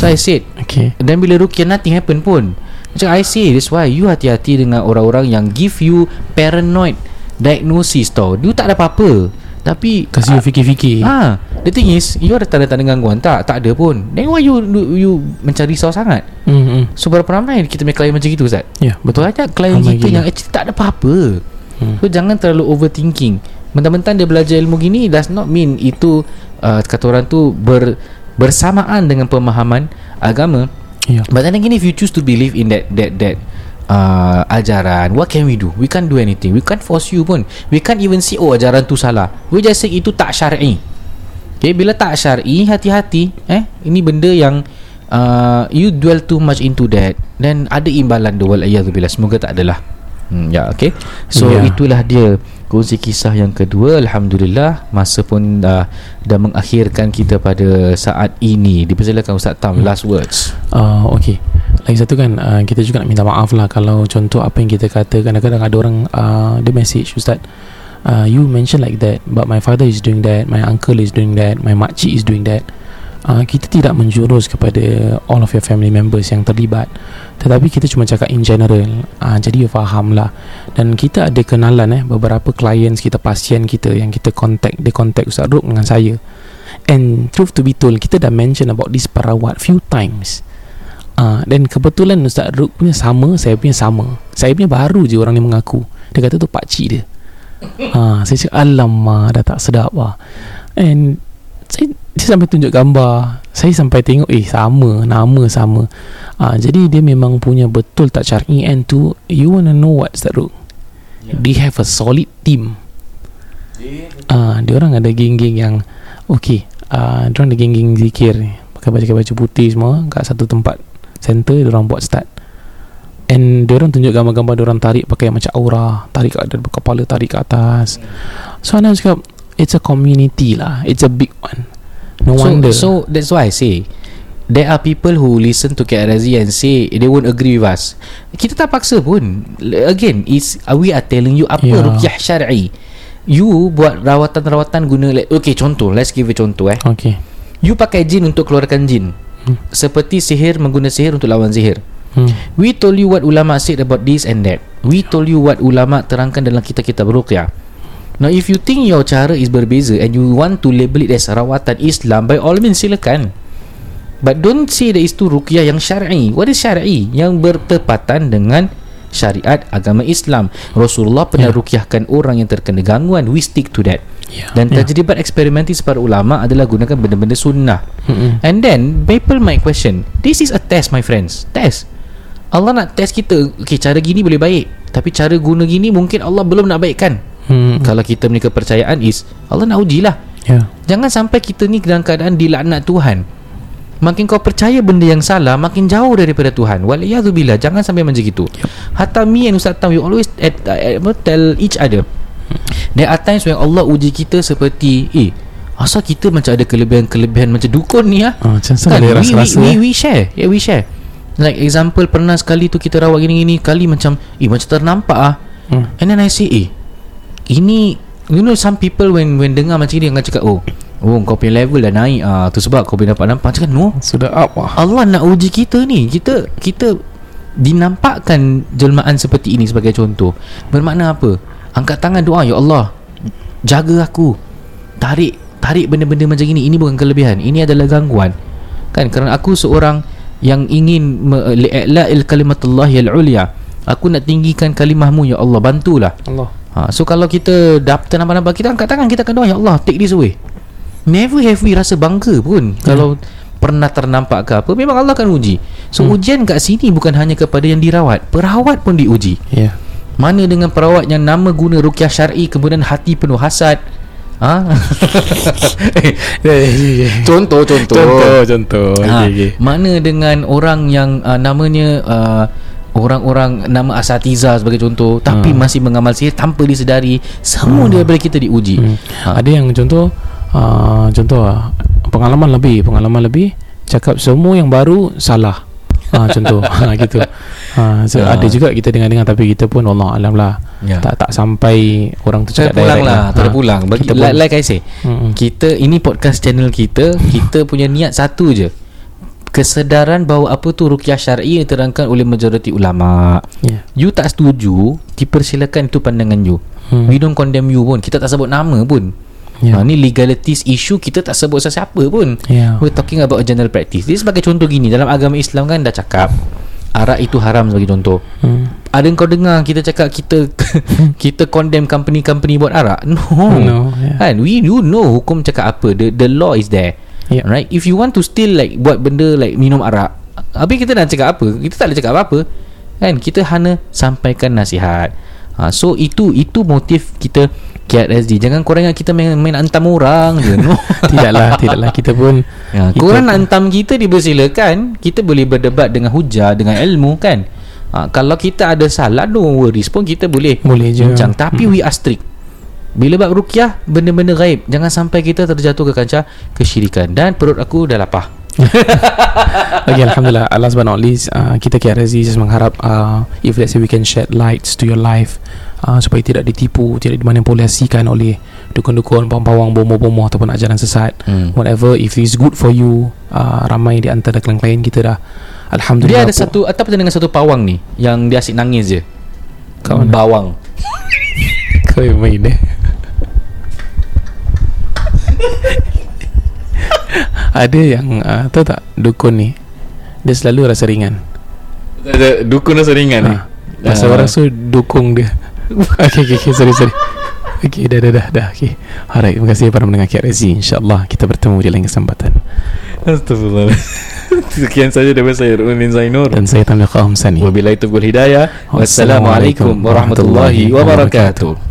So I said Okay. Dan bila rukyah nothing happen pun. Macam I say That's why you hati-hati dengan orang-orang Yang give you Paranoid Diagnosis tau You tak ada apa-apa Tapi Kasih you fikir-fikir Ah, the thing is, you ada tanda-tanda gangguan tak? Tak ada pun. Then why you you, you mencari risau sangat? hmm, hmm. So berapa ramai kita punya klien macam gitu Ustaz? Ya Betul betul aja klien Ramai kita gila. yang actually tak ada apa-apa. Hmm. So jangan terlalu overthinking. Mentang-mentang dia belajar ilmu gini does not mean itu uh, kata orang tu ber, bersamaan dengan pemahaman agama. Ya But then again if you choose to believe in that that that uh, ajaran, what can we do? We can't do anything. We can't force you pun. We can't even say oh ajaran tu salah. We just say itu tak syar'i. Okay, bila tak syar'i, hati-hati. Eh, ini benda yang uh, you dwell too much into that, then ada imbalan tu wal bila Semoga tak adalah. Hmm, ya, okay. So Ya. itulah dia kongsi kisah yang kedua. Alhamdulillah masa pun dah dah mengakhirkan kita pada saat ini. Dipersilakan Ustaz Tam last words. Uh, okay Lagi satu kan uh, Kita juga nak minta maaf lah Kalau contoh apa yang kita kata Kadang-kadang ada orang uh, Dia message Ustaz uh, You mention like that But my father is doing that My uncle is doing that My makcik is doing that uh, Kita tidak menjurus kepada All of your family members yang terlibat. Tetapi kita cuma cakap in general. Uh, Jadi you faham lah. Dan kita ada kenalan eh Beberapa clients kita Pasien kita Yang kita contact Dia contact Ustaz Ruk dengan saya. And truth to be told Kita dah mention about this perawat Few times. Uh, Dan kebetulan Ustaz Ruk punya sama Saya punya sama. Saya punya baru je orang ni mengaku. Dia kata tu pakcik dia. Uh, Saya cakap Alamak dah tak sedap lah. And saya, Dia sampai tunjuk gambar Saya sampai tengok Eh sama Nama sama uh, Jadi dia memang punya Betul tak syar'i And tu You wanna know what Ustaz Ruk They have a solid team Ah, dia orang ada geng-geng yang okey. Ah, uh, dia orang ada geng-geng zikir ni. Pakai baju-baju putih semua kat satu tempat center dia orang buat start. And dia orang tunjuk gambar-gambar dia orang tarik pakai macam aura, tarik kat kepala tarik ke atas. So Ana cakap it's a community lah. It's a big. No so, wonder. So that's why I say There are people who listen to KRZ and say they won't agree with us. Kita tak paksa pun. Again, is we are telling you apa Yeah. rukyah syar'i. You buat rawatan-rawatan guna like, okay contoh, let's give a contoh eh. okay. You pakai jin untuk keluarkan jin. Hmm. Seperti sihir mengguna sihir untuk lawan sihir. Hmm. We told you what ulama said about this and that. We told you what ulama terangkan dalam kitab-kitab ruqyah. Now if you think your cara is berbeza and you want to label it as rawatan Islam, by all means silakan. But don't say that itu ruqyah yang syar'i. What is syar'i? Yang bertepatan dengan syariat agama Islam. Rasulullah pernah Yeah. ruqyahkan orang yang terkena gangguan. We stick to that. Yeah. Dan yeah. tajribat eksperimentis para ulama adalah gunakan benda-benda sunnah. Mm-mm. And then people might question, this is a test my friends. Test. Allah nak test kita. Okay, cara gini boleh baik. Tapi cara guna gini mungkin Allah belum nak baikkan. Hmm. Kalau kita punya kepercayaan is Allah nak ujilah. Yeah. Jangan sampai kita ni dalam keadaan dilaknat Tuhan. Makin kau percaya benda yang salah Makin jauh daripada Tuhan Waliyahzubillah Jangan sampai macam itu yep. Hatta me and Ustaz Tam We always at, at, at, tell each other There are times when Allah uji kita seperti Eh Asal kita macam ada kelebihan-kelebihan Macam dukun ni ah. Ah, macam we, sana ada we, we, eh. we share Yeah we share Like example Pernah sekali tu kita rawat gini-gini Kali macam Eh macam ternampak ah. Hmm. And then I say Eh Ini You know some people when when dengar macam ni Dia akan cakap Oh Oh kau punya level dah naik ah tu sebab kau boleh nampak-nampak cakap no. Sudah up lah. Allah nak uji kita ni. Kita kita dinampakkan jelmaan seperti ini sebagai contoh. Bermakna apa? Angkat tangan doa ya Allah jaga aku. Tarik tarik benda-benda macam ini. Ini bukan kelebihan. Ini adalah gangguan. Kan? Kerana aku seorang yang ingin li'la'il kalimatullah al-ulya aku nak tinggikan kalimahmu ya Allah bantulah. Allah. Ha, so kalau kita daftar nampak-nampak kita angkat tangan kita akan doa ya Allah take this away. Never have we rasa bangga pun hmm. kalau pernah ternampak ke apa memang Allah akan uji. So hmm. ujian kat sini bukan hanya kepada yang dirawat, perawat pun diuji. Yeah. Mana dengan perawat yang nama guna ruqyah syar'i kemudian hati penuh hasad? Ha? contoh contoh. Contoh, contoh. Ha, Okay, okay. Mana dengan orang yang uh, namanya uh, orang-orang nama asatiza sebagai contoh tapi Hmm. masih mengamal sihir tanpa disedari semua hmm. daripada kita diuji. Hmm. Ha. Ada yang contoh uh, contoh ah, pengalaman lebih, pengalaman lebih cakap semua yang baru salah. Ah contoh ha, gitu. Ha, so Ah. ada juga kita dengar-dengar tapi kita pun Allah alam lah. Ya. Tak tak sampai orang tu cakap Terpulang direct lah, terpulang. Bagi kita like, pun, like I say, Mm-mm. kita ini podcast channel kita, kita punya niat satu je. Kesedaran bahawa apa tu ruqyah syar'i yang diterangkan oleh majoriti ulama. Yeah. You tak setuju, dipersilakan itu pandangan you. Hmm. We don't condemn you pun. Kita tak sebut nama pun. Yeah. Ha, ni legalities issue kita tak sebut sesiapa pun. Yeah. We're talking about a general practice. This sebagai contoh gini dalam agama Islam kan dah cakap arak itu haram sebagai contoh. Hmm. Ada kau dengar kita cakap kita kita condemn company-company buat arak? No. No, yeah. Kan we you know hukum cakap apa. The the law is there. Yeah. Right? If you want to still like buat benda like minum arak, habis kita nak cakap apa? Kita tak boleh cakap apa-apa. Kan kita hanya sampaikan nasihat. Ha, so itu itu motif kita KRSD. Jangan korang ingat kita main, main antam orang je. No. tidaklah, tidaklah kita pun Ya, kita korang pun- nak hantam kita dipersilakan Kita boleh berdebat dengan hujah Dengan ilmu kan ha, Kalau kita ada salah No worries pun kita boleh Boleh je. bincang Tapi we are strict Bila bab rukyah Benda-benda gaib. Jangan sampai kita terjatuh ke kancah Kesyirikan. Dan perut aku dah lapar Okay, Alhamdulillah. Allah subhanahu wa ta'ala uh, Kita KRZ just mengharap uh, If let's say we can shed lights to your life uh, Supaya tidak ditipu Tidak dimanipulasikan oleh Dukun-dukun, pawang-pawang, bomoh-bomoh Ataupun ajaran sesat. Hmm. Whatever If it's good for you uh, Ramai di antara klien-klien kita dah. Dia Alhamdulillah ada satu Atau pernah dengan satu pawang ni? Yang dia asyik nangis je. Kat mana? Bawang. Kau yang main eh Ada yang uh, Tahu tak? Dukun ni Dia selalu rasa ringan. Dukun rasa ringan ni? Ha. Pasal orang so Dukung dia. Okay okay okay Sorry sorry. Okay dah dah dah, dah. Okay Alright Terima kasih para mendengar KRZ InsyaAllah kita bertemu di lain kesempatan. Astagfirullah Sekian saja daripada saya Runin Zainur. Dan saya Tamliqa Hamsani Wabillahi taufiq wal hidayah. Wassalamualaikum warahmatullahi wabarakatuh